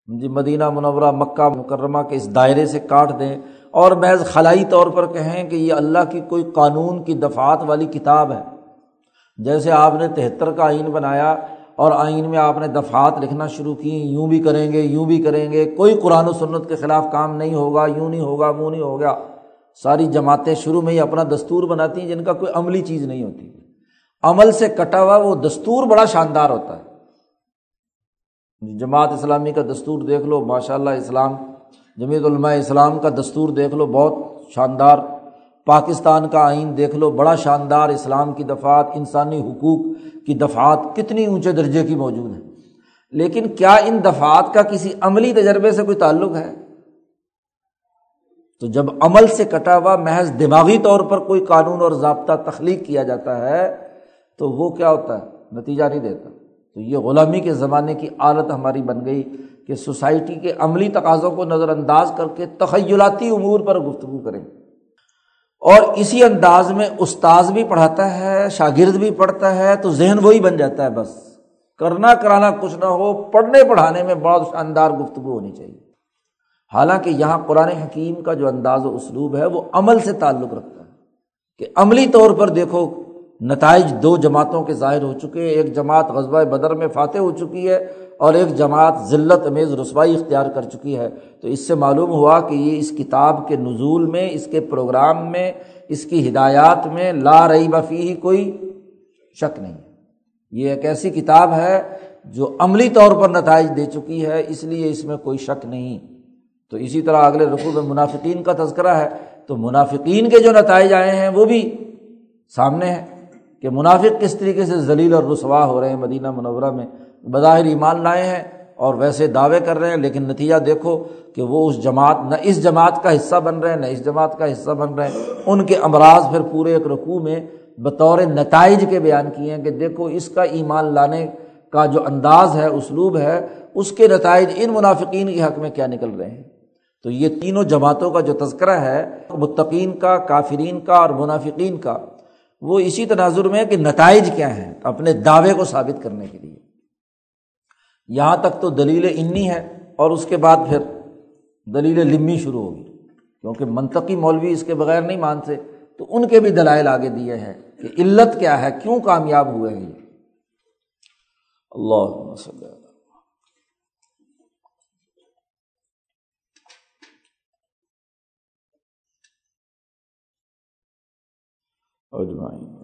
جی مدینہ منورہ، مکہ مکرمہ کے اس دائرے سے کاٹ دیں۔ اور محض خلائی طور پر کہیں کہ یہ اللہ کی کوئی قانون کی دفعات والی کتاب ہے۔ جیسے آپ نے تہتر کا آئین بنایا اور آئین میں آپ نے دفعات لکھنا شروع کی، یوں بھی کریں گے، یوں بھی کریں گے۔ کوئی قرآن و سنت کے خلاف کام نہیں ہوگا، یوں نہیں ہوگا، وہ نہیں ہوگا۔ ساری جماعتیں شروع میں ہی اپنا دستور بناتی ہیں جن کا کوئی عملی چیز نہیں ہوتی۔ عمل سے کٹا ہوا وہ دستور بڑا شاندار ہوتا ہے۔ جی، جماعت اسلامی کا دستور دیکھ لو ماشاء اللہ اسلام جمیعت علماء اسلام کا دستور دیکھ لو، بہت شاندار، پاکستان کا آئین دیکھ لو، بڑا شاندار اسلام کی دفعات، انسانی حقوق کی دفعات کتنی اونچے درجے کی موجود ہیں۔ لیکن کیا ان دفعات کا کسی عملی تجربے سے کوئی تعلق ہے؟ تو جب عمل سے کٹا ہوا محض دماغی طور پر کوئی قانون اور ضابطہ تخلیق کیا جاتا ہے، تو وہ کیا ہوتا ہے؟ نتیجہ نہیں دیتا۔ تو یہ غلامی کے زمانے کی عادت ہماری بن گئی کہ سوسائٹی کے عملی تقاضوں کو نظر انداز کر کے تخیلاتی امور پر گفتگو کریں۔ اور اسی انداز میں استاذ بھی پڑھاتا ہے، شاگرد بھی پڑھتا ہے، تو ذہن وہی بن جاتا ہے بس۔ کرنا کرانا کچھ نہ ہو، پڑھنے پڑھانے میں بہت شاندار گفتگو ہونی چاہیے۔ حالانکہ یہاں قرآن حکیم کا جو انداز و اسلوب ہے، وہ عمل سے تعلق رکھتا ہے کہ عملی طور پر دیکھو نتائج دو جماعتوں کے ظاہر ہو چکے ہیں۔ ایک جماعت غزبۂ بدر میں فاتح ہو چکی ہے اور ایک جماعت ذلت امیز رسوائی اختیار کر چکی ہے۔ تو اس سے معلوم ہوا کہ یہ اس کتاب کے نزول میں، اس کے پروگرام میں، اس کی ہدایات میں لا رہی بفی ہی کوئی شک نہیں یہ ایک ایسی کتاب ہے جو عملی طور پر نتائج دے چکی ہے، اس لیے اس میں کوئی شک نہیں۔ تو اسی طرح اگلے رقو میں منافقین کا تذکرہ ہے۔ تو منافقین کے جو نتائج آئے ہیں، وہ بھی سامنے ہیں۔ کہ منافق کس طریقے سے ذلیل اور رسوا ہو رہے ہیں مدینہ منورہ میں، بظاہر ایمان لائے ہیں اور ویسے دعوے کر رہے ہیں، لیکن نتیجہ دیکھو کہ وہ اس جماعت، نہ اس جماعت کا حصہ بن رہے ہیں، نہ اس جماعت کا حصہ بن رہے ہیں۔ ان کے امراض پھر پورے ایک رقوع میں بطور نتائج کے بیان کیے ہیں کہ دیکھو اس کا ایمان لانے کا جو انداز ہے، اسلوب ہے، اس کے نتائج ان منافقین کے حق میں کیا نکل رہے ہیں۔ تو یہ تینوں جماعتوں کا جو تذکرہ ہے، متقین کا، کافرین کا اور منافقین کا وہ اسی تناظر میں کہ نتائج کیا ہیں اپنے دعوے کو ثابت کرنے کے لیے۔ یہاں تک تو دلیل انی ہے اور اس کے بعد پھر دلیل لمی شروع ہوگی، کیونکہ منطقی مولوی اس کے بغیر نہیں مانتے، تو ان کے بھی دلائل آگے دیے ہیں کہ علت کیا ہے، کیوں کامیاب ہوئے ہیں اللہ اجمائن